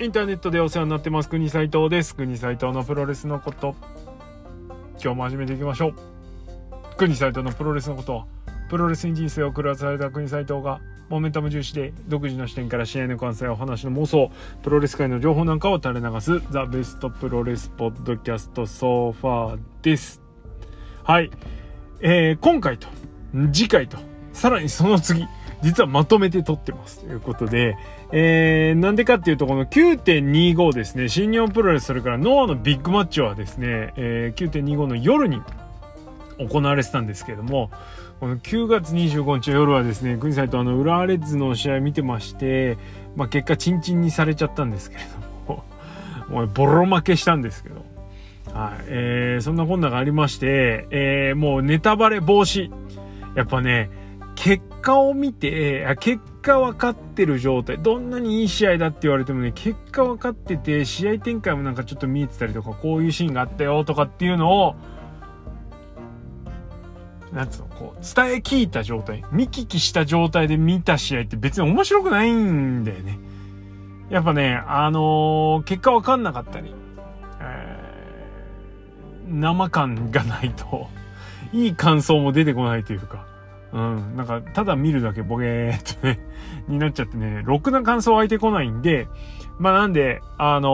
インターネットでお世話になってます。国斉藤です。国斉藤のプロレスのこと。今日も始めていきましょう。国斉藤のプロレスのことはプロレスに人生を狂わされた国斉藤がモメンタム重視で独自の視点から試合の観戦やお話の妄想プロレス界の情報なんかを垂れ流すザ・ベストプロレスポッドキャストソファーです。はい。えー、今回と次回とさらにその次。実はまとめて撮ってますということで、えー、なんでかっていうと、この9.25ですね、新日本プロレス、それからノアのビッグマッチはですね、えー、9.25の夜に行われてたんですけれども、この9月25日の夜はですね、国際とあの、浦和レッズの試合見てまして、まあ、結果、チンチンにされちゃったんですけれども、もうボロ負けしたんですけど、はい、えー、そんなこんながありまして、えー、もうネタバレ防止。やっぱね、結果を見て、結果分かってる状態、どんなにいい試合だって言われてもね、結果分かってて、試合展開もなんかちょっと見えてたりとか、こういうシーンがあったよとかっていうのを、なんつうの、こう、伝え聞いた状態、見聞きした状態で見た試合って別に面白くないんだよね。やっぱね、あのー、結果分かんなかったり、えー、生感がないと、いい感想も出てこないというか、うん。なんか、ただ見るだけボケーっとね、になっちゃってね、ろくな感想湧いてこないんで、まあなんで、あの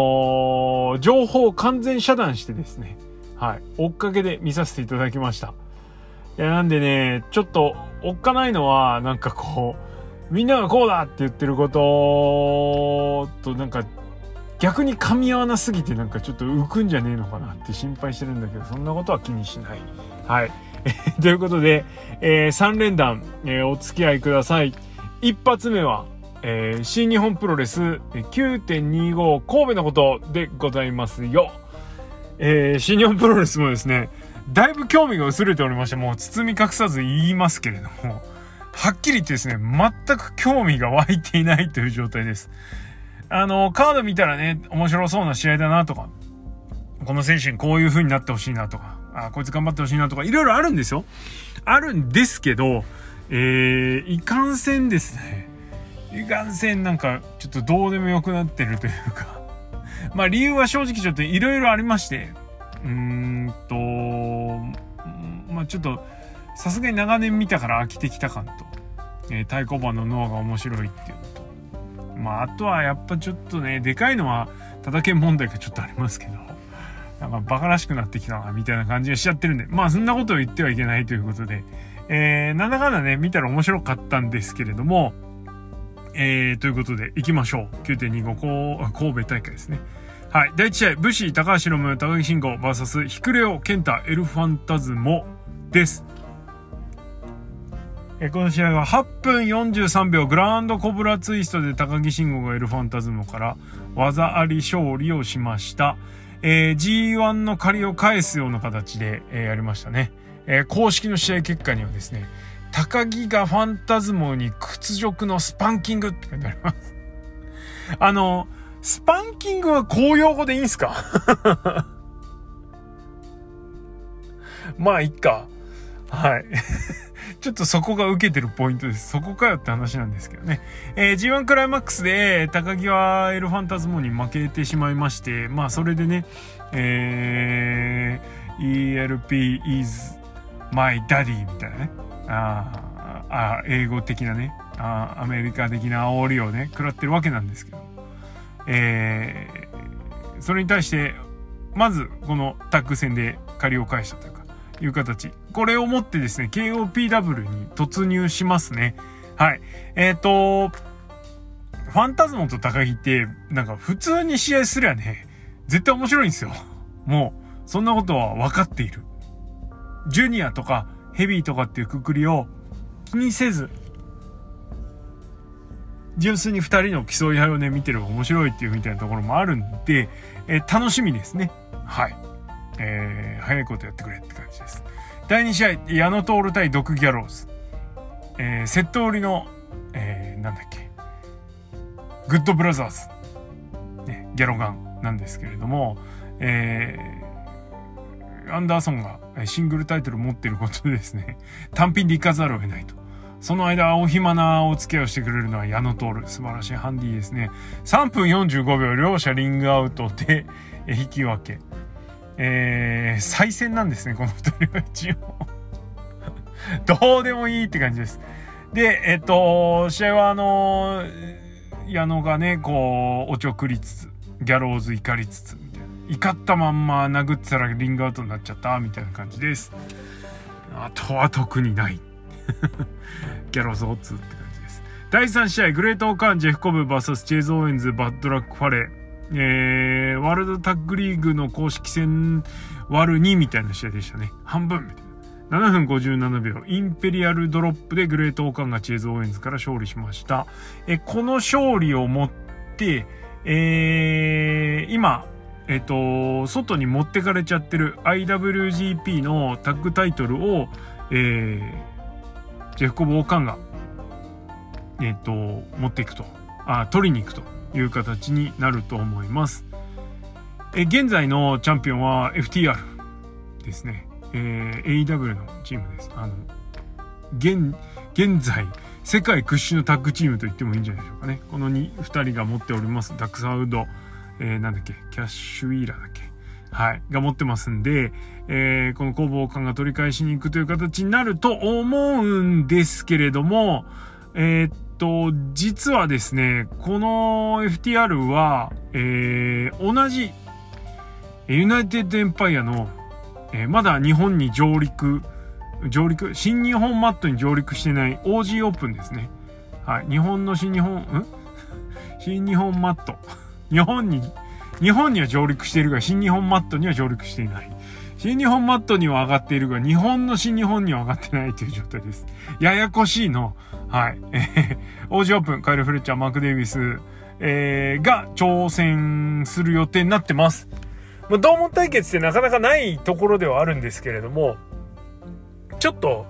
ー、情報を完全遮断してですね、はい。追っかけで見させていただきました。いや、なんでね、ちょっと、おっかないのは、なんかこう、みんながこうだって言ってることと、なんか、逆に噛み合わなすぎてなんかちょっと浮くんじゃねえのかなって心配してるんだけど、そんなことは気にしない。はい。ということで、えー、3連弾、えー、お付き合いください。一発目は、えー、新日本プロレス9.25神戸のことでございますよ。えー、新日本プロレスもですね、だいぶ興味が薄れておりまして、もう包み隠さず言いますけれども、はっきり言ってですね、全く興味が湧いていないという状態です。あの、カード見たらね、面白そうな試合だなとか、この選手にこういう風になってほしいなとか、あ、こいつ頑張ってほしいなとか、いろいろあるんですよ。あるんですけど、えー、いかんせんですね。いかんせんなんか、ちょっとどうでもよくなってるというか。まあ理由は正直ちょっといろいろありまして、うーんと、まあちょっと、さすがに長年見たから飽きてきた感と、えー、太鼓判の脳が面白いっていうのと、まああとはやっぱちょっとね、でかいのは、ただけ問題がちょっとありますけど、なんかバカらしくなってきたな、みたいな感じがしちゃってるんで、まあそんなことを言ってはいけないということで、えー、なんだかんだね、見たら面白かったんですけれども、えー、ということで、行きましょう。9.25神戸大会ですね。はい。第1試合、武士、高橋ロム、高木慎吾 VS、ヒクレオ、ケンタ、エルファンタズモです。えこの試合は8分43秒グランドコブラツイストで高木慎吾がエルファンタズモから技あり勝利をしました。えー、G1 の借りを返すような形で、えー、やりましたね。えー、公式の試合結果にはですね、高木がファンタズモに屈辱のスパンキングって書いてあります。あの、スパンキングは公用語でいいんすか？まあ、いっか。はい。ちょっとそこが受けてるポイントです。そこかよって話なんですけどね。えー、G1 クライマックスで高木はエルファンタズモに負けてしまいまして、まあそれでね、えー、ELP is my daddy みたいなね。ああ、英語的なね、あアメリカ的な煽りをね、食らってるわけなんですけど。えー、それに対して、まずこのタッグ戦で借りを返したというか、いう形。これをもってですね、KOPW に突入しますね。はい。えっ、ー、と、ファンタズモと高木って、なんか普通に試合すりゃね、絶対面白いんですよ。もう、そんなことは分かっている。ジュニアとかヘビーとかっていうくくりを気にせず、純粋に二人の競い合いをね、見てる面白いっていうみたいなところもあるんで、えー、楽しみですね。はい。えー、早いことやってくれって感じです。第2試合、矢野徹対ドクギャローズ。えー、セット売りの、えー、なんだっけ、グッドブラザーズ、ね、ギャロガンなんですけれども、えー、アンダーソンがシングルタイトル持ってることでですね、単品で行かざるを得ないと。その間、お暇なお付き合いをしてくれるのは矢野徹。素晴らしいハンディですね。3分45秒、両者リングアウトで引き分け。えー、再戦なんですね、この2人は一応。どうでもいいって感じです。で、えっと、試合はあの矢野がね、こう、おちょくりつつ、ギャローズ怒りつつ、みたいな。怒ったまんま殴ってたらリングアウトになっちゃった、みたいな感じです。あとは特にない。ギャローズオッツって感じです。第3試合、グレートオーカーン、ジェフコブ VS チェイズ・オーエンズ、バッドラック・ファレ。えー、ワールドタッグリーグの公式戦割る2みたいな試合でしたね。半分みたいな。7分57秒、インペリアルドロップでグレートオーカーンがチェーズ・オーエンズから勝利しました。え、この勝利をもって、えー、今、えっ、と、外に持ってかれちゃってる IWGP のタッグタイトルを、えー、ジェフコブ・オーカンが、えっ、と、持っていくと、あ、取りに行くという形になると思います。え、現在のチャンピオンは FTR ですね。えー、AEW のチームです。あの、現、現在、世界屈指のタッグチームと言ってもいいんじゃないでしょうかね。この 2, 2人が持っております、ダックサウド、えー、なんだっけ、キャッシュウィーラーだっけ？はい。が持ってますんで、えー、この攻防感が取り返しに行くという形になると思うんですけれども、えー、っと、実はですね、この FTR は、えー、同じ、ユナイテッドエンパイアのえー、まだ日本に上陸、上陸、新日本マットに上陸してない OG オープンですね。はい。日本の新日本、ん？新日本マット。日本に、日本には上陸しているが、新日本マットには上陸していない。新日本マットには上がっているが、日本の新日本には上がってないという状態です。ややこしいの。はい。えー、王子オープン、カイル・フレッチャー、マーク・デイビス、えー、が挑戦する予定になってます。まあ、同門対決ってなかなかないところではあるんですけれども、ちょっと、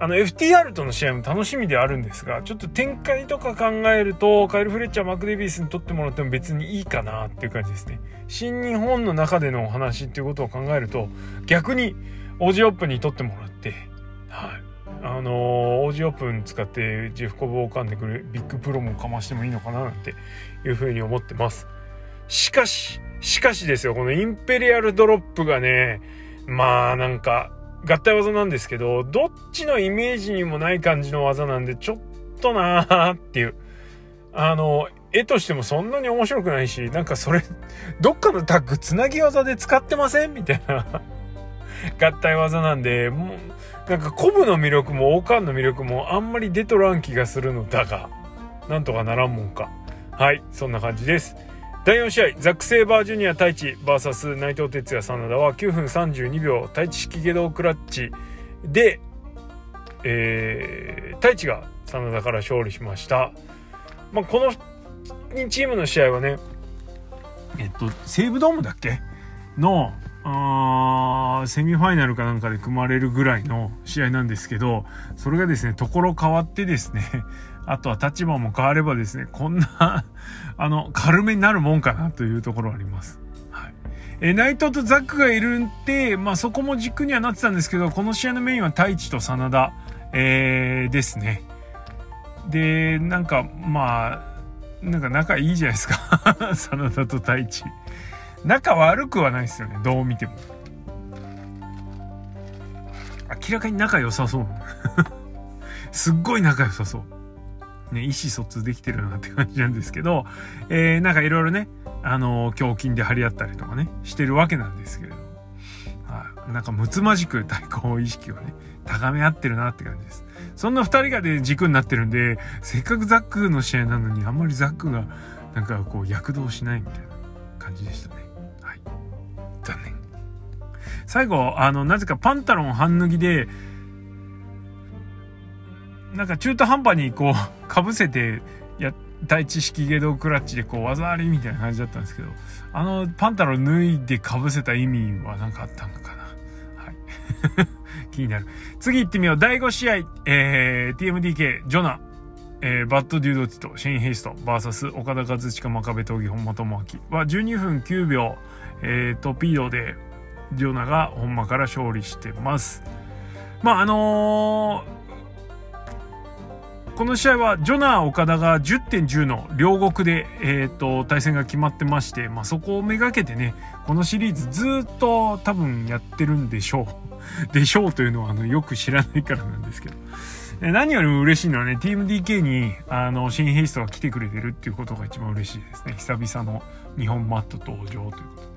あの FTR との試合も楽しみであるんですが、ちょっと展開とか考えると、カイル・フレッチャー、マク・デビースにとってもらっても別にいいかなっていう感じですね。新日本の中でのお話っていうことを考えると、逆にオージーオープンにとってもらって、はい。あの、オージーオープン使ってジェフコブを噛んでくるビッグプロもかましてもいいのかななんていうふうに思ってます。しかし、しかしですよ、このインペリアルドロップがね、まあなんか、合体技なんですけど、どっちのイメージにもない感じの技なんで、ちょっとなーっていう。あの、絵としてもそんなに面白くないし、なんかそれ、どっかのタッグつなぎ技で使ってません？みたいな 合体技なんで、もう、なんかコブの魅力もオーカンの魅力もあんまり出とらん気がするのだが、なんとかならんもんか。はい、そんな感じです。第4試合ザック・セイバージュニア太一 VS 内藤哲也真田は9分32秒太一式下道クラッチ。で、えー、太一が真田から勝利しました、まあ、この2チームの試合はねえっと西武ドームだっけ？のあセミファイナルかなんかで組まれるぐらいの試合なんですけどそれがですねところ変わってですねあとは立場も変わればですね、こんな あの、軽めになるもんかなというところあります。はい。え、内藤とザックがいるんで、まあそこも軸にはなってたんですけど、この試合のメインは太一と真田、えー、ですね。で、なんか、まあ、なんか仲いいじゃないですか。真田と太一。仲悪くはないですよね、どう見ても。明らかに仲良さそう。すっごい仲良さそう。ね、意思疎通できてるなって感じなんですけど、えー、なんかいろいろね、あのー、胸筋で張り合ったりとかね、してるわけなんですけれども、はい、なんかむつまじく対抗意識をね、高め合ってるなって感じです。そんな二人がで軸になってるんで、せっかくザックの試合なのに、あんまりザックが、なんかこう躍動しないみたいな感じでしたね。はい。残念。最後、あの、なぜかパンタロン半脱ぎで、なんか中途半端にこう、かぶせて、や、第一式下道クラッチでこう、技ありみたいな感じだったんですけど、あの、パンタロン脱いでかぶせた意味は何かあったのかなはい。気になる。次行ってみよう。第5試合、えー、TMDK、ジョナ、えー、バッドデュードティト、シェイン・ヘイスト、バーサス、オカダ・カズチカ、真壁刀義、本間朋晃は12分9秒、えー、トピードで、ジョナが本間から勝利してます。まあ、あのーこの試合はジョナ、オカダが10.10の両国で、えーと、対戦が決まってまして、まあ、そこをめがけてねこのシリーズずっと多分やってるんでしょう でしょうというのはあのよく知らないからなんですけど。何よりも嬉しいのはね、ティーム DK に、あの、新ヘイストが来てくれてるっていうことが一番嬉しいですね。久々の日本マット登場ということ。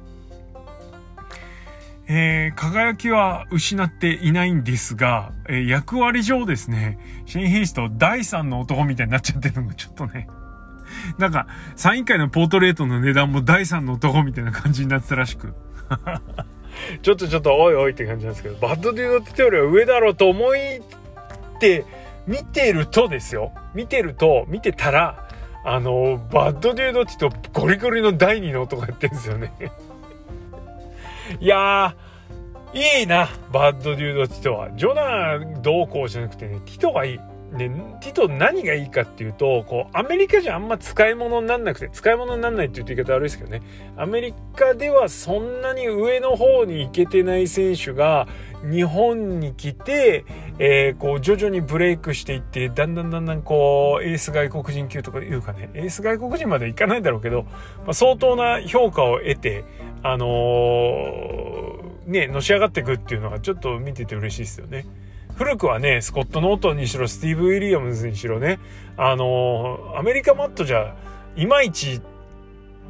えー、輝きは失っていないんですが、えー、役割上ですね、新兵士と第三の男みたいになっちゃってるのがちょっとね、なんか、サイン会のポートレートの値段も第三の男みたいな感じになってたらしく。ちょっとちょっとおいおいって感じなんですけど、バッドデュードティトより上だろうと思いって見てるとですよ。見てると、見てたら、あの、バッドデュードティト、ゴリゴリの第二の男やってるんですよね。いやー、いいな、バッドデュードティトは。ジョナーどうこうじゃなくてね、ティトがいい。で、ティト何がいいかっていうと、こう、アメリカじゃあんま使い物になんなくて、使い物になんないって言うと言い方悪いですけどね。アメリカではそんなに上の方に行けてない選手が、日本に来て、えー、こう徐々にブレイクしていってだんだんだんだんこうエース外国人級とかいうかねエース外国人までいかないだろうけど、まあ、相当な評価を得てあのー、ねのし上がっていくっていうのがちょっと見てて嬉しいですよね。古くはね、スコット・ノートンにしろ、スティーブ・ウィリアムズにしろね、あのー、アメリカマットじゃ、いまいち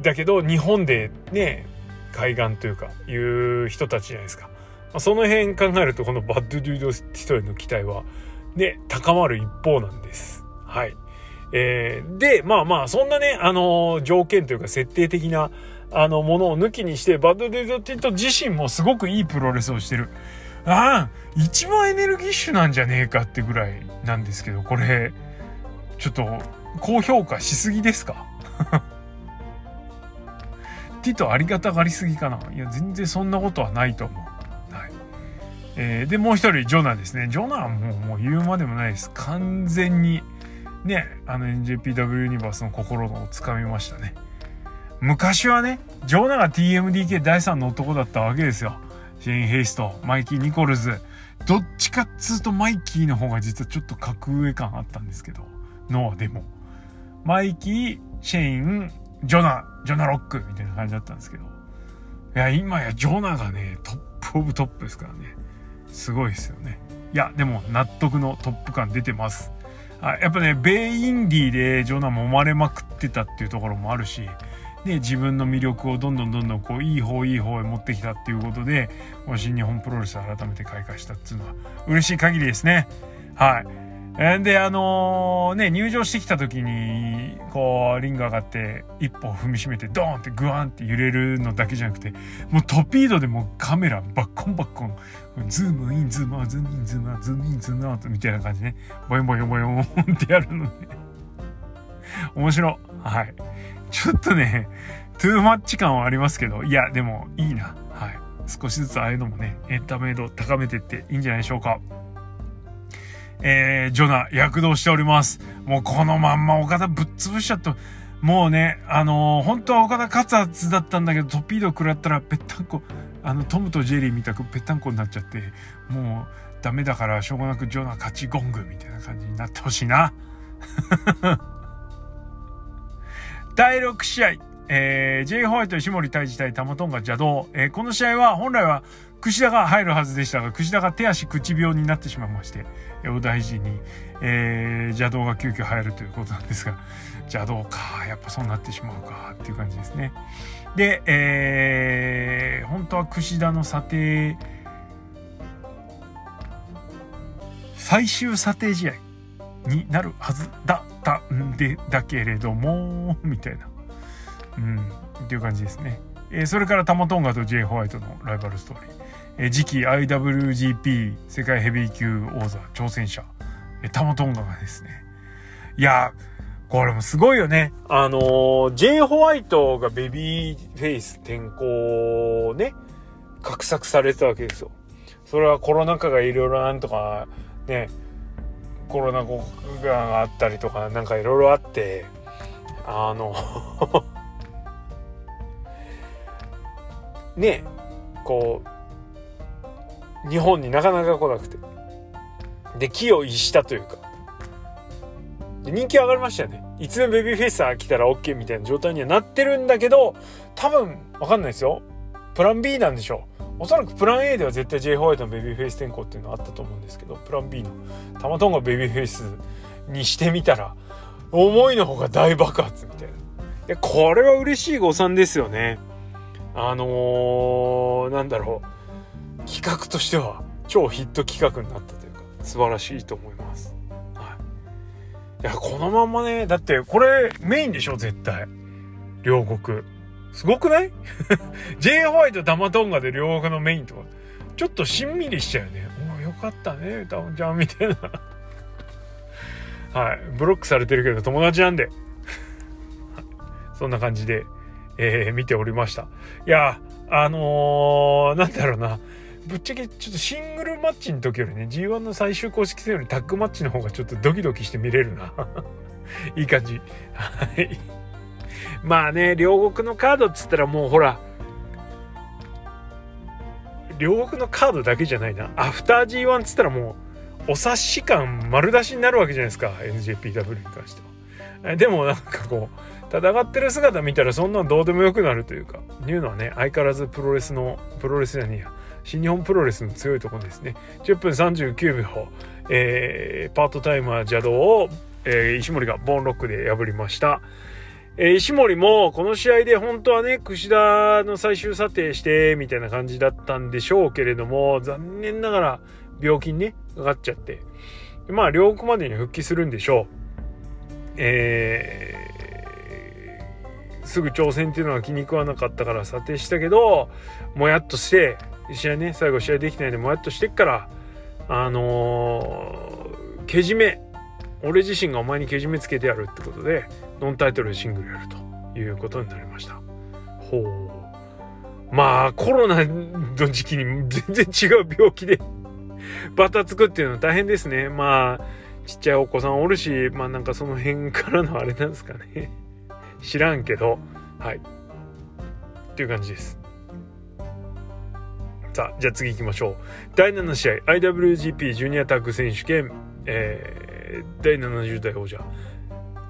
だけど、日本でね、開眼というか、いう人たちじゃないですか。まあ、その辺考えると、このバッド・デュード・ティトへの期待は、ね、高まる一方なんです。はい。えー、で、まあまあ、そんなね、あのー、条件というか設定的な、あの、ものを抜きにして、バッド・デュード・ティト自身もすごくいいプロレスをしてる。ああ、一番エネルギッシュなんじゃねえかってぐらいなんですけど、これ、ちょっと、高評価しすぎですか？ティトありがたがりすぎかな？いや、全然そんなことはないと思う。はい。えー、で、もう一人、ジョナですね。ジョナはもう、もう言うまでもないです。完全に、ね、あの NJPW ユニバースの心をつかみましたね。昔はね、ジョナが TMDK 第3の男だったわけですよ。シェーン・ヘイスト、マイキー・ニコルズ。どっちかっつうとマイキーの方が実はちょっと格上感あったんですけど、ノアでも。マイキー、シェイン、ジョナ、ジョナロックみたいな感じだったんですけど。いや、今やジョナがね、トップオブトップですからね。すごいですよね。いや、でも納得のトップ感出てます。あやっぱね、米インディでジョナ揉まれまくってたっていうところもあるし、で自分の魅力をどんどんどんどんこういい方いい方へ持ってきたっていうことで新日本プロレス改めて開花したっていうのは嬉しい限りですね。はい。であのー、ね入場してきた時にこうリング上がって一歩踏みしめてドーンってグワンって揺れるのだけじゃなくてもうトーピードでもカメラバッコンバッコンズームインズームアウトズームインズームアウトズームインズームアウトみたいな感じねボヨンボヨンボヨンってやるので。面白はい。ちょっとね、トゥーマッチ感はありますけど、いや、でもいいな。はい。少しずつああいうのもね、エンタメ度高めてっていいんじゃないでしょうか。えー、ジョナ、躍動しております。もうこのまんま岡田ぶっ潰しちゃった。もうね、あのー、本当は岡田勝つだったんだけど、トピード食らったらぺったんこ、あの、トムとジェリーみたくぺったんこになっちゃって、もうダメだからしょうがなくジョナ勝ちゴングみたいな感じになってほしいな。第6試合、えー、J ホワイト石森対峙対タマトンが邪道、えー、この試合は本来は櫛田が入るはずでしたが、櫛田が手足口病になってしまいまして、お大事に、えー、邪道が急遽入るということなんですが、邪道か、やっぱそうなってしまうか、っていう感じですね。で、えー、本当は櫛田の査定、最終査定試合になるはずだったんでだけれども みたいな。うんっていう感じですね、えー、それからタマトンガと J ホワイトのライバルストーリー、えー、次期 IWGP 世界ヘビー級王座挑戦者、えー、タマトンガがですね。いやこれもすごいよね。あのー、J ホワイトがベビーフェイス転向ね、画策されてたわけですよ。それはコロナ禍がいろいろなんとかね、コロナ後があったりとかなんかいろいろあってあの ねこう日本になかなか来なくてで木を逸したというか人気上がりましたよね。いつでもベビーフェイスが来たら OK みたいな状態にはなってるんだけど、多分、わかんないですよ。プラン B なんでしょう。おそらくプラン A では絶対 J ホワイトのベビーフェイス転向っていうのはあったと思うんですけど、プラン B のタマトンがベビーフェイスにしてみたら、思いの方が大爆発みたいな。で、これは嬉しい誤算ですよね。あのー、なんだろう。企画としては超ヒット企画になったというか、素晴らしいと思います。はい。いや、このまんまね、だってこれメインでしょ、絶対。両国。すごくない ?J ホワイトダマトンガで両国のメインとか、ちょっとしんみりしちゃうよね。およかったね、タオンちゃんみたいな。はい。ブロックされてるけど友達なんで。そんな感じで、えー、見ておりました。いや、あのー、なんだろうな。ぶっちゃけちょっとシングルマッチの時よりね、G1 の最終公式戦よりタッグマッチの方がちょっとドキドキして見れるな。いい感じ。はい。まあね、両国のカードっつったらもうほら、両国のカードだけじゃないな。アフター G1 っつったらもう、お察し感丸出しになるわけじゃないですか。NJPW に関しては。でもなんかこう、戦ってる姿見たらそんなんどうでもよくなるというか、いうのはね、相変わらずプロレスの、プロレスじゃねえや。新日本プロレスの強いところですね。10分39秒、えー、パートタイマー邪道を、えー、石森がボーンロックで破りました。え、石森もこの試合で本当はね、櫛田の最終査定してみたいな感じだったんでしょうけれども、残念ながら病気にね、かかっちゃって。まあ、両国までに復帰するんでしょう。えー、すぐ挑戦っていうのは気に食わなかったから査定したけど、もやっとして、試合ね、最後試合できないでもやっとしてっから、あのー、けじめ、俺自身がお前にけじめつけてやるってことで、ノンタイトルシングルやるということになりました。ほう。まあ、コロナの時期に全然違う病気で バタつくっていうのは大変ですね。まあ、ちっちゃいお子さんおるし、まあなんかその辺からのあれなんですかね。知らんけど、はい。っていう感じです。さあ、じゃあ次行きましょう。第7試合、IWGP ジュニアタッグ選手権、えー、第70代王者、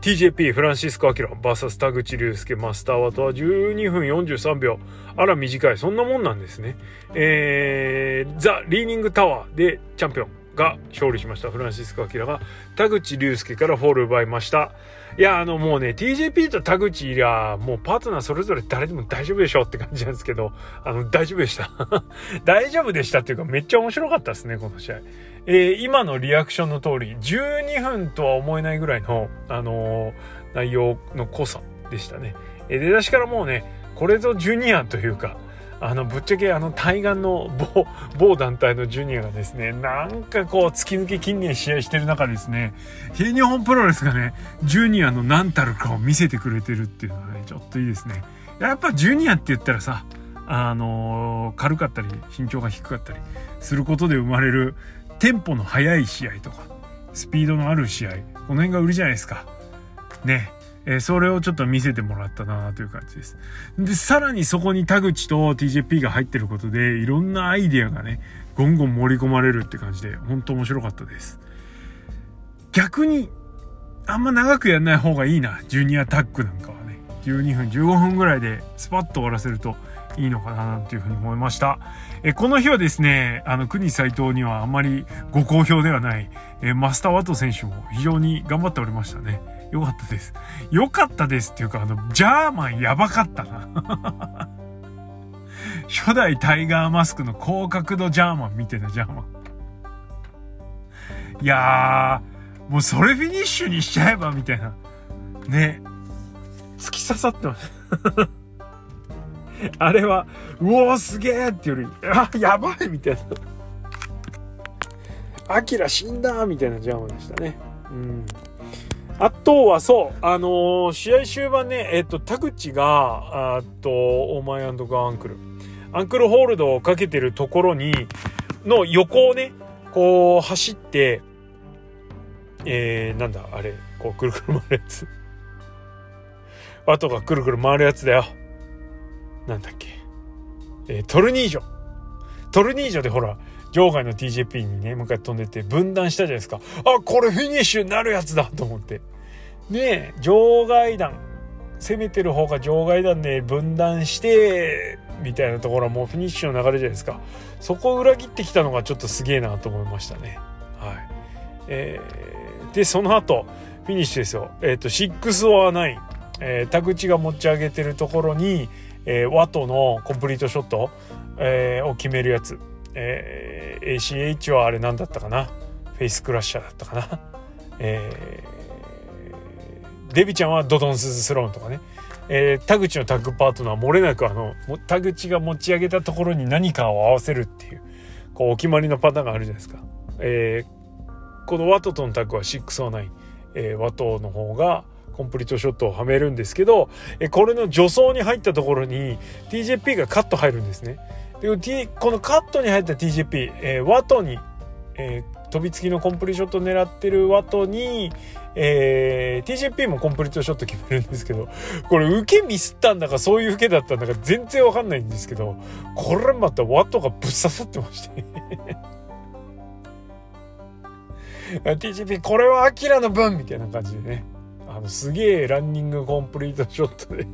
TJP フランシスコ・アキラ VS 田口竜介マスターワトは12分43秒。あら短い。そんなもんなんですね。えー、ザ・リーニングタワーでチャンピオンが勝利しました。フランシスコ・アキラが田口竜介からフォール奪いました。いや、あのもうね、TJP と田口いや、もうパートナーそれぞれ誰でも大丈夫でしょって感じなんですけど、あの、大丈夫でした。大丈夫でしたっていうかめっちゃ面白かったですね、この試合。えー、今のリアクションの通り、12分とは思えないぐらいの、あのー、内容の濃さでしたね。えー、出だしからもうね、これぞジュニアというか、あの、ぶっちゃけあの、対岸の某、某団体のジュニアがですね、なんかこう、突き抜け近年試合してる中ですね、新日本プロレスがね、ジュニアの何たるかを見せてくれてるっていうのはね、ちょっといいですね。やっぱジュニアって言ったらさ、あのー、軽かったり、身長が低かったりすることで生まれる、テンポの速い試合とか、スピードのある試合、この辺が売りじゃないですか。ね。えー、それをちょっと見せてもらったなという感じです。で、さらにそこに田口と TJP が入ってることで、いろんなアイディアがね、ゴンゴン盛り込まれるって感じで、本当面白かったです。逆に、あんま長くやんない方がいいな、ジュニアタックなんかはね。12分、15分ぐらいでスパッと終わらせるといいのかななんていうふうに思いました。えこの日はですね、あの、国斎藤にはあまりご好評ではない、えマスター・ワト選手も非常に頑張っておりましたね。よかったです。よかったですっていうか、あの、ジャーマンやばかったな。初代タイガーマスクの高角度ジャーマンみたいなジャーマン。いやー、もうそれフィニッシュにしちゃえばみたいな。ね。突き刺さってます。あれは、うおーすげえっていうより、あ、やばいみたいな。アキラ死んだみたいなジャーマンでしたね。うん。あとはそう、あのー、試合終盤ね、えっと、田口が、あと、オーマイアンドガアンクル。アンクルホールドをかけてるところに、の横をね、こう、走って、えー、なんだ、あれ、こう、くるくる回るやつ。後がくるくる回るやつだよ。なんだっけ？えー、トルニージョ。トルニージョでほら、場外の TJP にね、向かって飛んでて分断したじゃないですか。あ、これフィニッシュになるやつだと思って。で場外弾攻めてる方が場外弾で分断してみたいなところはもうフィニッシュの流れじゃないですかそこを裏切ってきたのがちょっとすげえなと思いましたねはいえー、でその後フィニッシュですよえっ、ー、と6 or 9、えー、田口が持ち上げてるところに、えー、ワトのコンプリートショット、えー、を決めるやつ、えー、ACH はあれ何だったかな？フェイスクラッシャーだったかな？えー、デビちゃんはドドンスズスローンとかね。えー、田口のタッグパートナー漏れなくあの田口が持ち上げたところに何かを合わせるっていうこうお決まりのパターンがあるじゃないですか。えー、このワトとのタッグは609、えー、ワトの方がコンプリートショットをはめるんですけど、え、これの助走に入ったところに TJP がカット入るんですね。で、T、このカットに入った TJP、えー、ワトに、えー、飛びつきのコンプリートショットを狙ってるワトに、えー、TJP もコンプリートショット決めるんですけど、これ受けミスったんだかそういう受けだったんだか全然わかんないんですけど、これまたワトがぶっ刺さってまして TJP これはアキラの分みたいな感じでね。あの、すげえランニングコンプリートショットで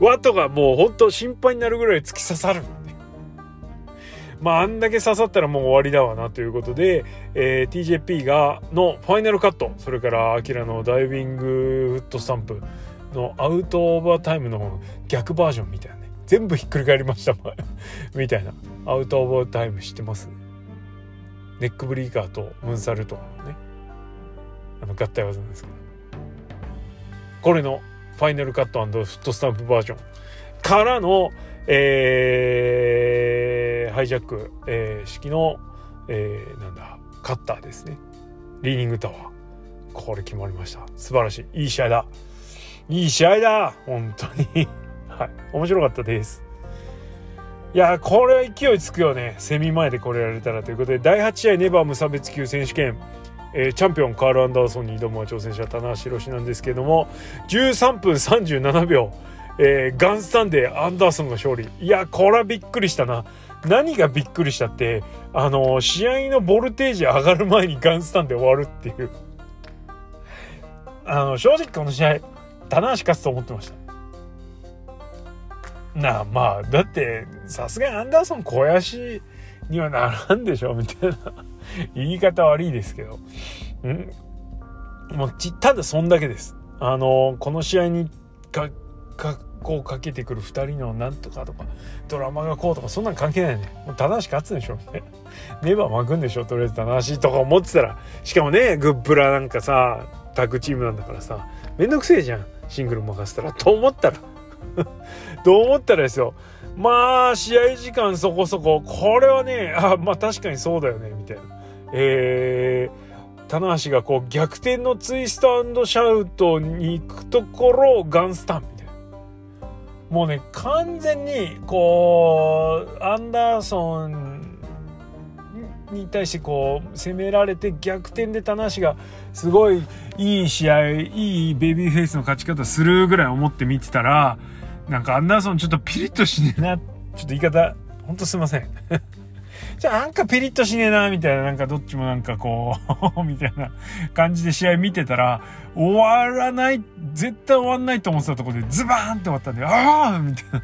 ワトがもうほんと心配になるぐらい突き刺さるのね。まあ、あんだけ刺さったらもう終わりだわなということで、えー、TJP が、のファイナルカット、それから、アキラのダイビングフットスタンプのアウトオーバータイムの逆バージョンみたいなね。全部ひっくり返りました、みたいな。アウトオーバータイム知ってますネックブリーカーとムーンサルトのね、あの合体技なんですけど。これのファイナルカットフットスタンプバージョンからの、えー、ハイジャック、えー、式の、えー、なんだ、カッターですね。リーニングタワー。これ決まりました。素晴らしい。いい試合だ。いい試合だ本当に はい。面白かったです。いやこれは勢いつくよね。セミ前でこれやれたらということで、第8試合ネバー無差別級選手権。えー、チャンピオンカール・アンダーソンに挑む挑戦者棚橋宏なんですけども13分37秒えー、ガンスタンでアンダーソンが勝利。いや、これはびっくりしたな。何がびっくりしたって、あのー、試合のボルテージ上がる前にガンスタンで終わるっていう。あの、正直この試合、棚橋勝つと思ってました。なあ、まあ、だって、さすがにアンダーソン小屋しにはならんでしょみたいな。言い方悪いですけど。ん？もうち、ただそんだけです。あの、この試合にか、かこうかけてくる2人のなんとかとかドラマがこうとかそんなん関係ないね。もう正しく勝つんでしょ。ねネバー巻くんでしょとりあえず正しいとか思ってたら。しかもねグップラなんかさタッグチームなんだからさめんどくせえじゃん。シングル任せたら。と思ったら。と思ったらですよ。まあ試合時間そこそこ。これはねあまあ確かにそうだよね。みたいな。えー棚橋がこう逆転のツイストシャウトに行くところをガンスタンみたいな。もうね、完全にこう、アンダーソンに対してこう攻められて逆転で棚橋がすごいいい試合いいベビーフェイスの勝ち方するぐらい思って見てたらなんかアンダーソンちょっとピリッとしねえな。ちょっと言い方ほんとすいません。じゃあなんかピリッとしねえな、みたいな、なんかどっちもなんかこう みたいな感じで試合見てたら、終わらない、絶対終わんないと思ってたところでズバーンって終わったんで、ああみたいな。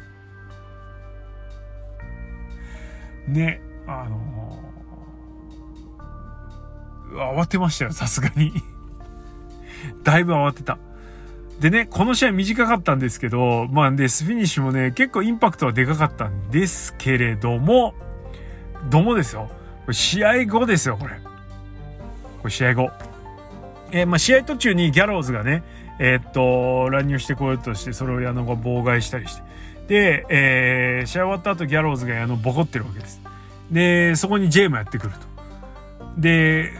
ね、あのー、慌てましたよ、さすがに。だいぶ慌てた。でね、この試合短かったんですけど、まあで、スフィニッシュもね、結構インパクトはでかかったんですけれども、どもですよ。これ試合後ですよ、これ。これ試合後。えー、まあ、試合途中にギャローズがね、えー、っと、乱入してこようとして、それを矢野が妨害したりして。で、えー、試合終わった後ギャローズが矢野ボコってるわけです。で、そこに J もやってくると。で、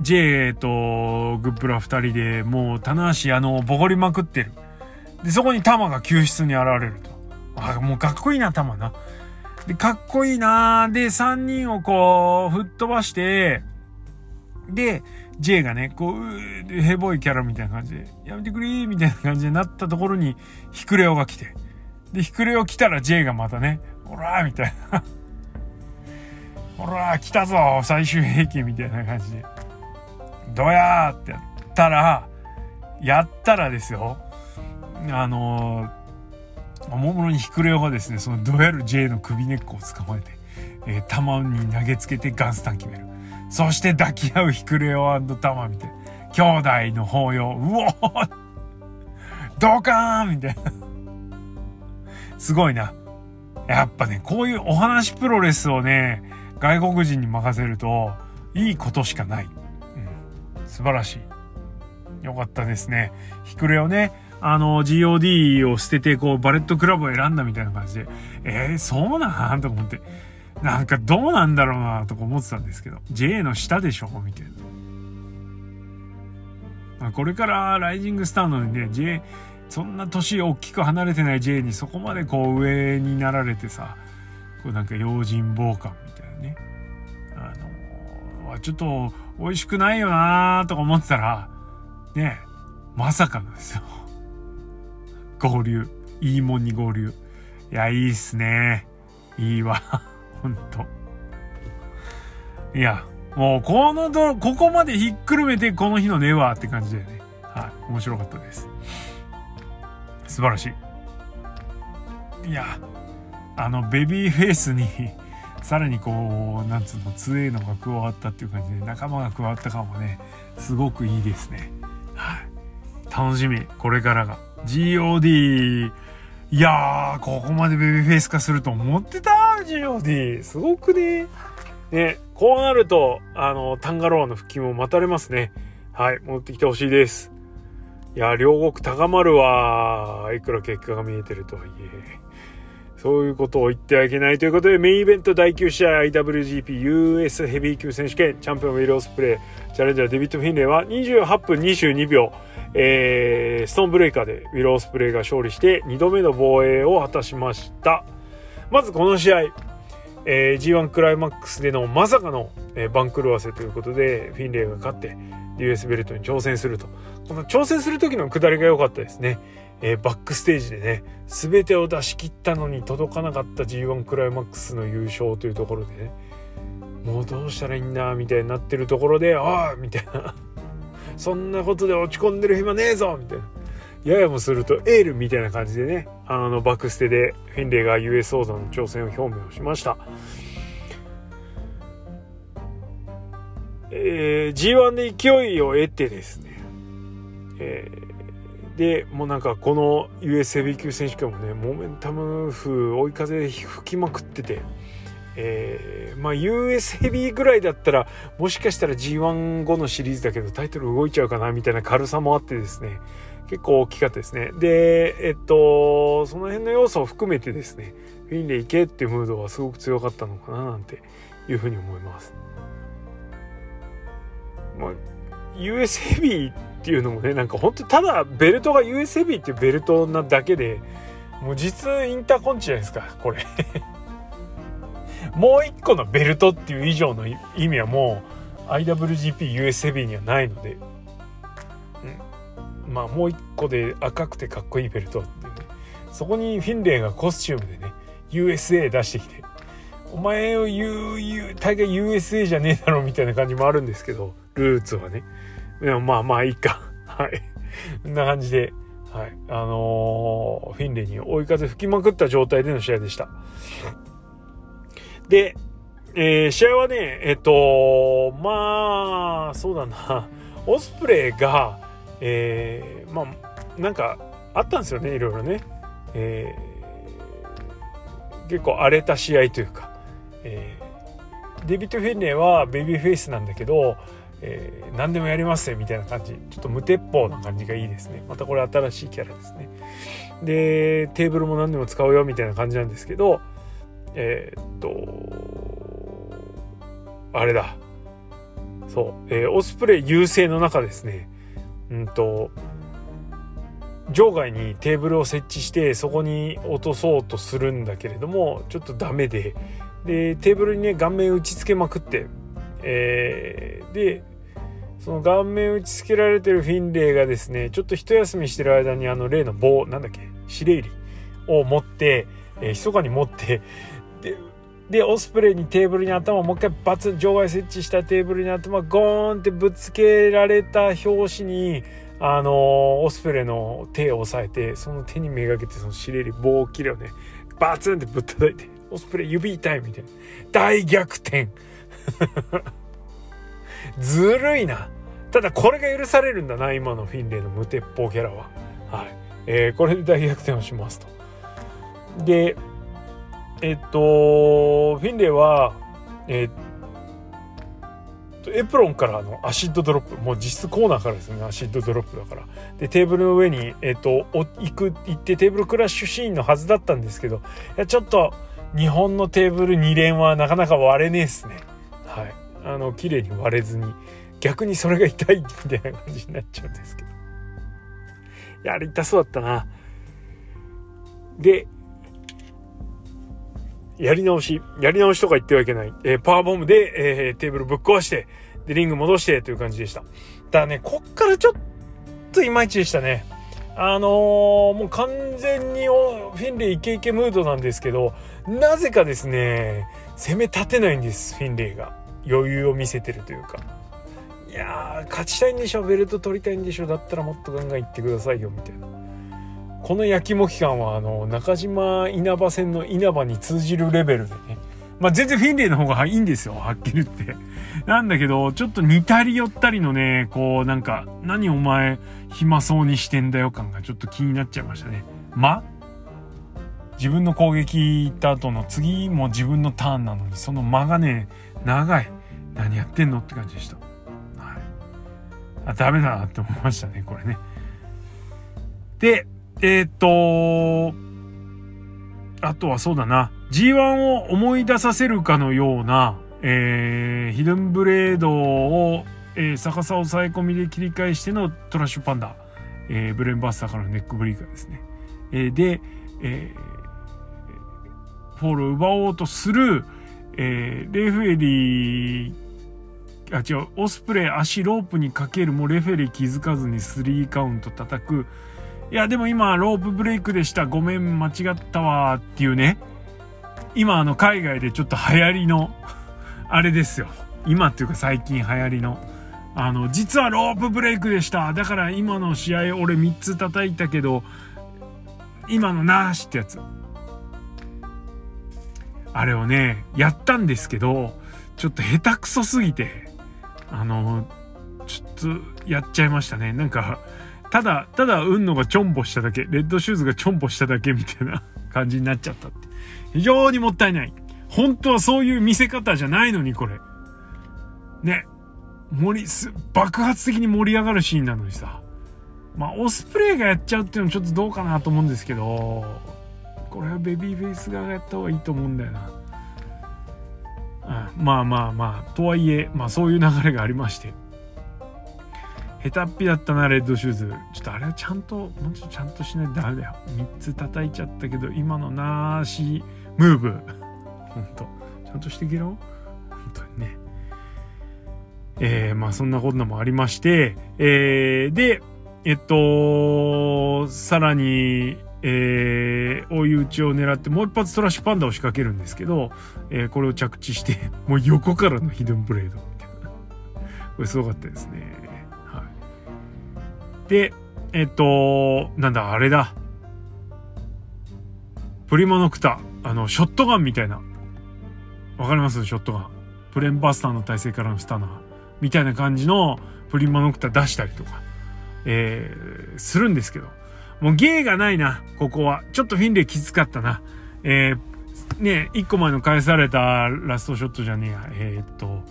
J とグップラ二人でもう棚橋矢野をボコりまくってる。で、そこに玉が救出に現れると。あ、もうかっこいいな、玉な。で、かっこいいなで、3人をこう、吹っ飛ばして、で、J がね、こう、ヘボいキャラみたいな感じで、やめてくれーみたいな感じになったところに、ヒクレオが来て。で、ヒクレオ来たら J がまたね、ほらーみたいな。ほらー来たぞ最終兵器みたいな感じで。どやーってやったら、やったらですよ、あのおもむろにヒクレオがですね、そのドヤル J の首根っこを捕まえて、えー、玉に投げつけてガンスタン決める。そして抱き合うヒクレオタマみたいな。兄弟の抱擁。うおドカーンみたいな。すごいな。やっぱね、こういうお話プロレスをね、外国人に任せると、いいことしかない。素晴らしい。よかったですね。ヒクレをね、あの、GOD を捨てて、こう、バレットクラブを選んだみたいな感じで、えー、そうなん？と思って。なんかどうなんだろうなとか思ってたんですけど、J の下でしょ？みたいな。まあ、これからライジングスターのね、J、そんな年大きく離れてない J にそこまでこう上になられてさ、こうなんか用心棒感みたいなね。あのちょっと美味しくないよなとか思ってたら、ね、まさかのですよ。合流。いいもんに合流。いや、いいっすね。いいわ。ほんと。いや、もうこのど、ここまでひっくるめてこの日の寝はって感じだよね。はい。面白かったです。素晴らしい。いや、あの、ベビーフェイスにさらにこう、なんつうの、強いのが加わったっていう感じで、仲間が加わった感もね、すごくいいですね。はい。楽しみ、これからが。GOD、いやー、ここまでベビーフェイス化すると思ってた !GOD! すごくね。ね、こうなると、あの、タンガロアの復帰も待たれますね。はい、戻ってきてほしいです。いや、両国高まるわ。いくら結果が見えてるとはいえ。そういうことを言ってはいけないということで、メインイベント第9試合 IWGP US ヘビー級選手権チャンピオンウィル・オスプレイチャレンジャーデビッド・フィンレイは28分22秒、えー、ストーンブレイカーでウィル・オスプレイが勝利して2度目の防衛を果たしました。まずこの試合、えー、G1 クライマックスでのまさかの、えー、番狂わせということでフィンレイが勝って US ベルトに挑戦すると。この挑戦する時の下りが良かったですね。えー、バックステージでね、全てを出し切ったのに届かなかった G1 クライマックスの優勝というところでね、もうどうしたらいいんだみたいになってるところで、ああみたいな。そんなことで落ち込んでる暇ねえぞみたいな。ややもするとエールみたいな感じでね、あのバックステでフィンレイが US 王座の挑戦を表明をしました。えー、G1 で勢いを得てですね、えーでもうなんかこの US ヘビー級選手権もねモメンタム風追い風吹きまくってて、えー、まあ US ヘビーぐらいだったらもしかしたら G1 後のシリーズだけどタイトル動いちゃうかなみたいな軽さもあってですね結構大きかったですね。でえっとその辺の要素を含めてですねフィンで行けっていうムードはすごく強かったのかななんていうふうに思います。まあ US ヘビーっていうのもねなんか本当ただベルトが US ヘビーっていうベルトなだけでもう実インターコンチじゃないですかこれ。もう一個のベルトっていう以上の意味はもう IWGPUS ヘビーにはないので、うん、まあもう一個で赤くてかっこいいベルトっていうね。そこにフィンレイがコスチュームでね USA 出してきてお前を言う大概 USA じゃねえだろみたいな感じもあるんですけどルーツはねでもまあまあいいか。はい。こんな感じで、はい。あのー、フィンレイに追い風吹きまくった状態での試合でした。で、えー、試合はね、えっと、まあ、そうだな、オスプレイが、えー、まあ、なんか、あったんですよね、いろいろね。えー、結構荒れた試合というか、えー、デビッド・フィンレイはベビーフェイスなんだけど、えー、何でもやりますよみたいな感じ。ちょっと無鉄砲な感じがいいですね。またこれ新しいキャラですね。でテーブルも何でも使うよみたいな感じなんですけどえー、っとあれだ。そう、えー、オスプレイ優勢の中ですね。うんと場外にテーブルを設置してそこに落とそうとするんだけれどもちょっとダメで。でテーブルにね顔面打ちつけまくってえー、でその顔面打ちつけられてるフィンレイがですねちょっと一休みしてる間にあの例の棒なんだっけシレイリを持って、えー、密かに持ってででオスプレイにテーブルに頭をもう一回バツ場外設置したテーブルに頭ゴーンってぶつけられた拍子にあのー、オスプレイの手を押さえて、その手にめがけてそのシレリ棒を切れをね、バツンってぶったたいて、オスプレイ指痛いみたいな。大逆転 ずるいな。ただこれが許されるんだな、今のフィンレイの無鉄砲キャラは。はい。えー、これで大逆転をしますと。で、えっと、フィンレイは、えっと、エプロンからのアシッドドロップ、もう実質コーナーからですね、アシッドドロップだから。で、テーブルの上に、えっと、行く、行ってテーブルクラッシュシーンのはずだったんですけど、いや、ちょっと、日本のテーブル2連はなかなか割れねえっすね。はい。あの、綺麗に割れずに、逆にそれが痛いみたいな感じになっちゃうんですけど。いや、あれ痛そうだったな。で、やり直し、やり直しとか言ってはいけない。えー、パワーボムで、えー、テーブルぶっ壊して、で、リング戻してという感じでした。ただね、こっからちょっといまいちでしたね。あのー、もう完全にフィンレイイケイケムードなんですけど、なぜかですね、攻め立てないんです、フィンレイが。余裕を見せてるというか。やー、勝ちたいんでしょ、ベルト取りたいんでしょ、だったらもっとガンガン行ってくださいよ、みたいな。この焼きも期間はあの中島稲葉線の稲葉に通じるレベルでね。まあ全然フィンレイの方がいいんですよはっきり言って。なんだけどちょっと似たり寄ったりのねこうなんか何お前暇そうにしてんだよ感がちょっと気になっちゃいましたね。ま自分の攻撃行った後の次も自分のターンなのにその間がね長い。何やってんのって感じでした。あダメだなって思いましたねこれね。でえっ、と、あとはそうだな、G1 を思い出させるかのような、えー、ヒドンブレードを、えー、逆さ抑え込みで切り返してのトラッシュパンダ、えー、ブレンバスターからのネックブリーカーですね。えー、で、えー、フォールを奪おうとする、えー、レフェリー、あ、違う、オスプレイ足ロープにかけるもレフェリー気づかずに3カウント叩く、いや、でも今、ロープブレイクでした。ごめん、間違ったわ。っていうね。今、あの、海外でちょっと流行りのあれですよ。今っていうか最近流行りの。あの、実はロープブレイクでした。だから今の試合俺3つ叩いたけど、今のなしってやつ。あれをね、やったんですけど、ちょっと下手くそすぎて、あの、ちょっとやっちゃいましたね。なんか、ただ、ただ、運のがちょんぼしただけ、レッドシューズがちょんぼしただけみたいな 感じになっちゃったって。非常にもったいない。本当はそういう見せ方じゃないのに、これ。ね。盛り、爆発的に盛り上がるシーンなのにさ。まあ、オスプレイがやっちゃうっていうのはちょっとどうかなと思うんですけど、これはベビーフェイス側がやった方がいいと思うんだよな。まあまあまあ、とはいえ、まあそういう流れがありまして。下手っぴだったな、レッドシューズ。ちょっとあれはちゃんと、もうちょっとちゃんとしないとダメだよ。3つ叩いちゃったけど、今のなーし、ムーブ。ほんと。ちゃんとしていけろ本当にね。えー、まあそんなこともありまして、えー、で、えっと、さらに、えー、追い打ちを狙ってもう一発トラッシュパンダを仕掛けるんですけど、えー、これを着地して、もう横からのヒドンブレードみたいな。これすごかったですね。はいで、えっと、なんだ、あれだ。プリマノクタ。あの、ショットガンみたいな。わかります？ショットガン。プレンバスターの体勢からのスタナー。みたいな感じのプリマノクタ出したりとか、えー、するんですけど。もう芸がないな、ここは。ちょっとフィンレイきつかったな。えー、ね、一個前の返されたラストショットじゃねえや。えー、っと、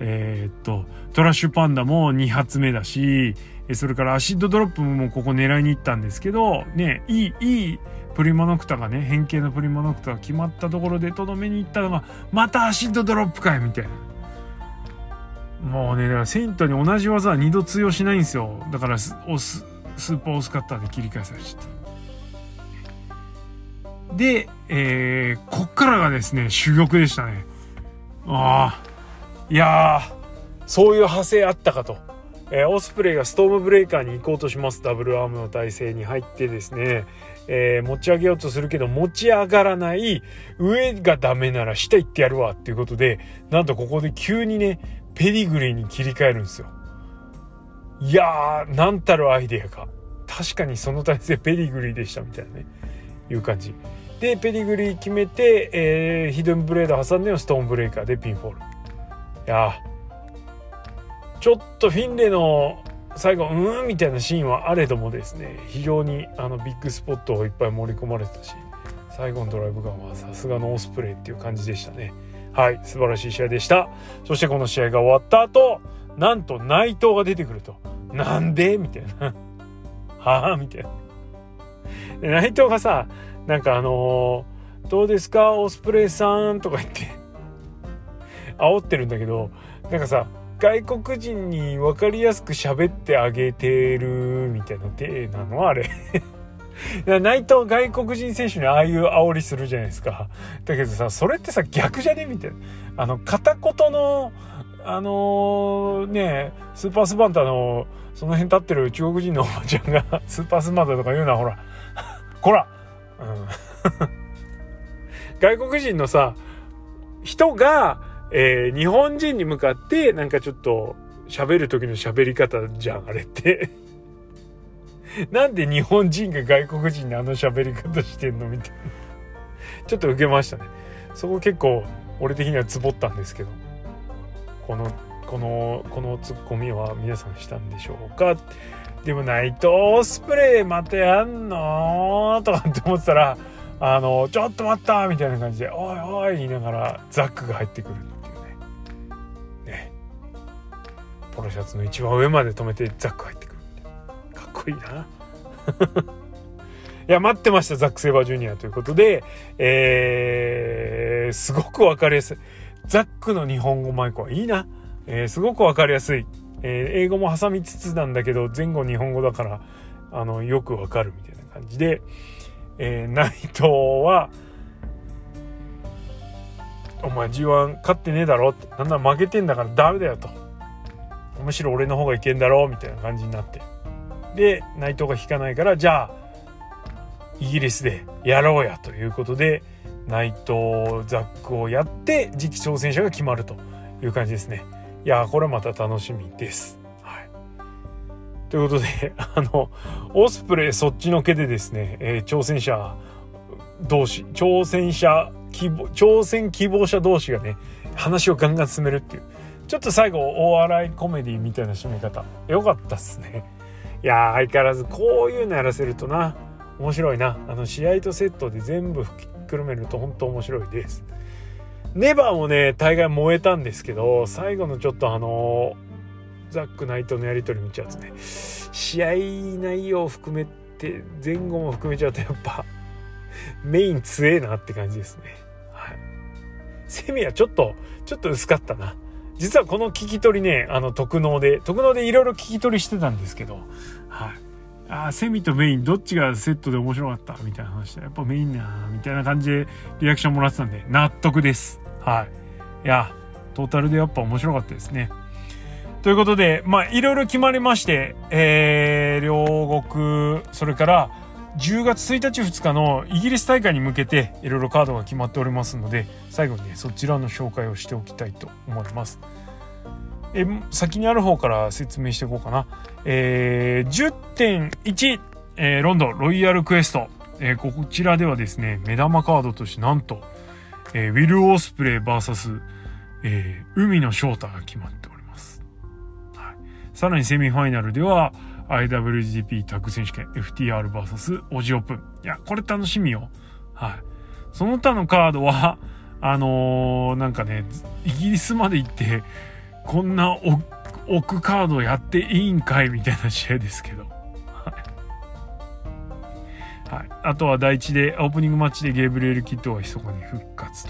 えー、っと、トラッシュパンダも2発目だし、それからアシッドドロップもここ狙いに行ったんですけど、ね、いい、いいプリマノクタがね、変形のプリマノクタが決まったところでとどめに行ったのが、またアシッドドロップかいみたいな。もうね、だからセイントに同じ技は二度通用しないんですよ。だから、押す、スーパーオスカッターで切り返されちゃった。で、えー、こっからがですね、珠玉でしたね。ああ、いや、そういう派生あったかと。えー、オスプレイがストームブレイカーに行こうとしますダブルアームの体勢に入ってですね、えー、持ち上げようとするけど持ち上がらない上がダメなら下行ってやるわっていうことでなんとここで急にねペディグリーに切り替えるんですよいやー、なんたるアイデアか。確かにその体勢ペディグリーでしたみたいなね、いう感じ。で、ペディグリー決めて、えー、ヒドンブレード挟んでのストームブレイカーでピンフォール。いやちょっとフィンレの最後うーんみたいなシーンはあれどもですね非常にあのビッグスポットをいっぱい盛り込まれてたし最後のドライブガンはさすがのオスプレイっていう感じでしたねはい素晴らしい試合でしたそしてこの試合が終わった後なんと内藤が出てくると。なんで？みたいな。はあみたいな。内藤がさなんかあのー、どうですか？オスプレイさんとか言って。煽ってるんだけどなんかさ外国人に分かりやすく喋ってあげてるみたいな。体なの？あれ。内藤外国人選手にああいう煽りするじゃないですか。だけどさ、それってさ、逆じゃね？みたいな。あの、片言の、あのー、ね、スーパースバンタの、その辺立ってる中国人のおばちゃんが、スーパースバンタとか言うな、ほら。こら、うん、外国人のさ、人が、えー、日本人に向かってなんかちょっと喋る時の喋り方じゃんあれって。なんで日本人が外国人にあの喋り方してんのみたいな。ちょっと受けましたね。そこ結構俺的にはツボったんですけど。このこのこのツッコミは皆さんしたんでしょうか？でも内藤スプレーまたやんの？とかって思ってたらあのちょっと待ったみたいな感じでおいおい言いながらザックが入ってくるっていうね。ね。ポロシャツの一番上まで止めてザック入ってくるかっこいいな。いや待ってましたザック・セイバージュニアということでえー、すごくわかりやすい。ザックの日本語マイクはいいな、えー、すごくわかりやすい、えー、英語も挟みつつなんだけど前後日本語だからあのよくわかるみたいな感じで、えー、内藤はお前 G1 勝ってねえだろって。なんなら負けてんだからダメだよと。むしろ俺の方がいけんだろうみたいな感じになって。で内藤が引かないからじゃあイギリスでやろうやということで内藤ザックをやって次期挑戦者が決まるという感じですね。いやこれまた楽しみです、はい、ということで あのオスプレイそっちのけでですね、えー、挑戦者同士挑戦者希望挑戦希望者同士がね話をガンガン進めるっていう。ちょっと最後大笑いコメディみたいな締め方。よかったっすね。いや相変わらずこういうのやらせるとな面白いな。あの試合とセットで全部吹きくるめると本当面白いです。ネバーもね大概燃えたんですけど最後のちょっとあのザックナイトのやり取り見ちゃうとね試合内容を含めて前後も含めちゃうとやっぱメイン強えなって感じですね。はい。セミはちょっとちょっと薄かったな。実はこの聞き取りね、あの、特納で、特納でいろいろ聞き取りしてたんですけど、はい。あセミとメインどっちがセットで面白かった？みたいな話で、やっぱメインなみたいな感じでリアクションもらってたんで、納得です。はい。いや、トータルでやっぱ面白かったですね。ということで、まあ、いろいろ決まりまして、えー、両国、それから、10月1日2日のイギリス大会に向けていろいろカードが決まっておりますので最後にねそちらの紹介をしておきたいと思います。え先にある方から説明していこうかな。えー、10.1、えー、ロンドンロイヤルクエスト、えー、こちらではですね目玉カードとしてなんと、えー、ウィル・オースプレイ VS、えー、海の翔太が決まっております。はい、さらにセミファイナルでは IWGP タッグ選手権 FTRVS オジオープン。いや、これ楽しみよ。はい。その他のカードは、あのー、なんかね、イギリスまで行って、こんな置くカードやっていいんかいみたいな試合ですけど。はい。あとは第一で、オープニングマッチでゲーブリエル・キッドが密かに復活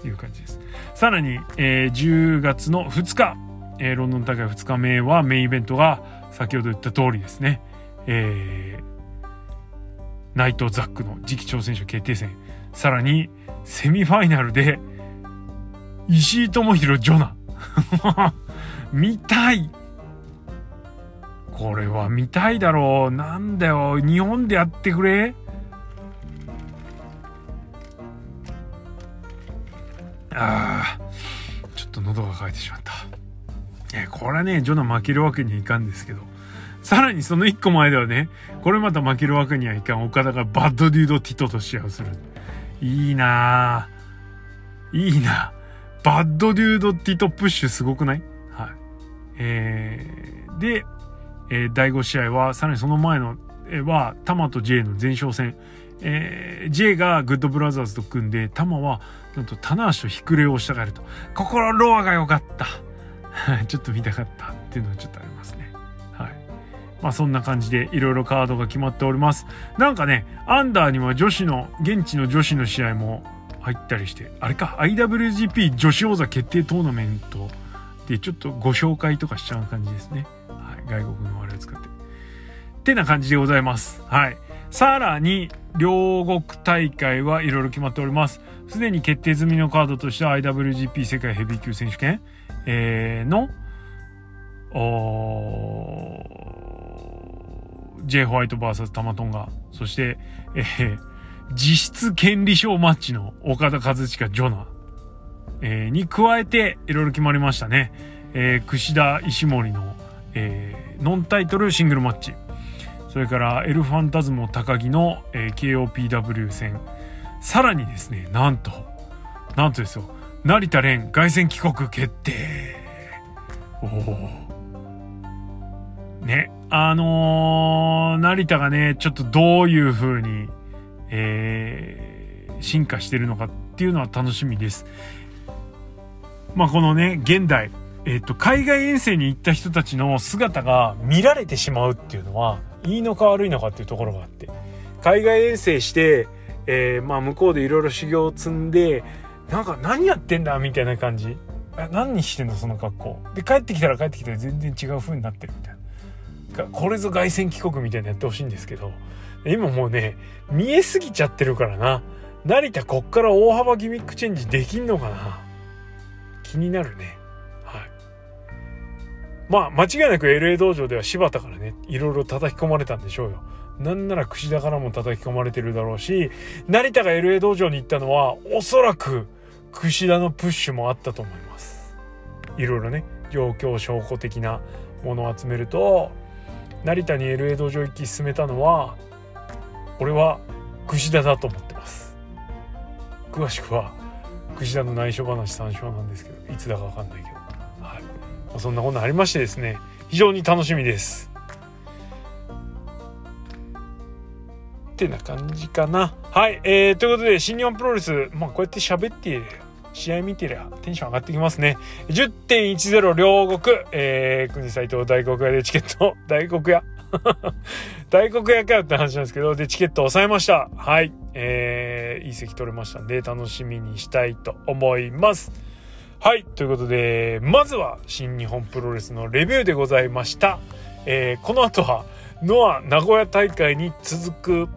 という感じです。さらに、えー、10月の2日、えー、ロンドン大会2日目はメインイベントが先ほど言った通りですね、えー、ナイト・ザックの次期挑戦者決定戦さらにセミファイナルで石井智弘ジョナ 見たい。これは見たいだろう。なんだよ。日本でやってくれ。ああちょっと喉が渇いてしまった。えこれはねジョナ負けるわけにはいかんですけど。さらにその一個前ではね、これまた負けるわけにはいかん。岡田がバッドデュードティトと試合をする。いいなぁ。いいなバッドデュードティトプッシュすごくない？はい。えー、で、えー、第5試合は、さらにその前の、えー、は、タマと J の前哨戦。えー、J がグッドブラザーズと組んで、タマは、なんと、棚橋とヒクレを従えると。心ロアが良かった。ちょっと見たかったっていうのはちょっとありますね。はい。まあそんな感じでいろいろカードが決まっております。なんかね、アンダーには女子の、現地の女子の試合も入ったりして、あれか、IWGP 女子王座決定トーナメントでちょっとご紹介とかしちゃう感じですね。はい。外国のあれを使って。ってな感じでございます。はい。さらに、両国大会はいろいろ決まっております。すでに決定済みのカードとしては IWGP 世界ヘビー級選手権、えー、の、J ホワイト VS タマトンガ、そして、えー、実質権利賞マッチの岡田和親ジョナ、えー、に加えていろいろ決まりましたね。えー、串田石森の、えー、ノンタイトルシングルマッチ。それからエルファンタズム高木の、えー、KOPW 戦。さらにですね、なんと、なんとですよ、成田蓮凱旋帰国決定。おお。ね、あのー、成田がね、ちょっとどういう風に、えー、進化してるのかっていうのは楽しみです。まあ、このね、現代、えっ、と、海外遠征に行った人たちの姿が見られてしまうっていうのは、いいのか悪いのかっていうところがあって、海外遠征して、えー、まあ、向こうでいろいろ修行を積んで、なんか何やってんだみたいな感じ。何してんのその格好。で、帰ってきたら帰ってきたら全然違う風になってるみたいな。これぞ凱旋帰国みたいなやってほしいんですけど、今もうね、見えすぎちゃってるからな。成田こっから大幅ギミックチェンジできんのかな気になるね。はい。まあ、間違いなく LA 道場では柴田からね、いろいろ叩き込まれたんでしょうよ。なんなら串田からも叩き込まれてるだろうし、成田が LA 道場に行ったのは、おそらく、串田のプッシュもあったと思いますいろいろね状況証拠的なものを集めると成田に LA 道場行き進めたのは俺は串田だと思ってます詳しくは串田の内緒話参照なんですけどいつだか分かんないけど、はいまあ、そんなこんなありましてですね非常に楽しみですってな感じかな。はい。えー、ということで、新日本プロレス、まあ、こうやって喋って、試合見てりゃテンション上がってきますね。10.10両国、えー、国斎藤大黒屋でチケット、大黒屋 大黒屋かよって話なんですけど、で、チケット抑えました。はい。えー、いい席取れましたんで、楽しみにしたいと思います。はい。ということで、まずは、新日本プロレスのレビューでございました。えー、この後は、ノア名古屋大会に続く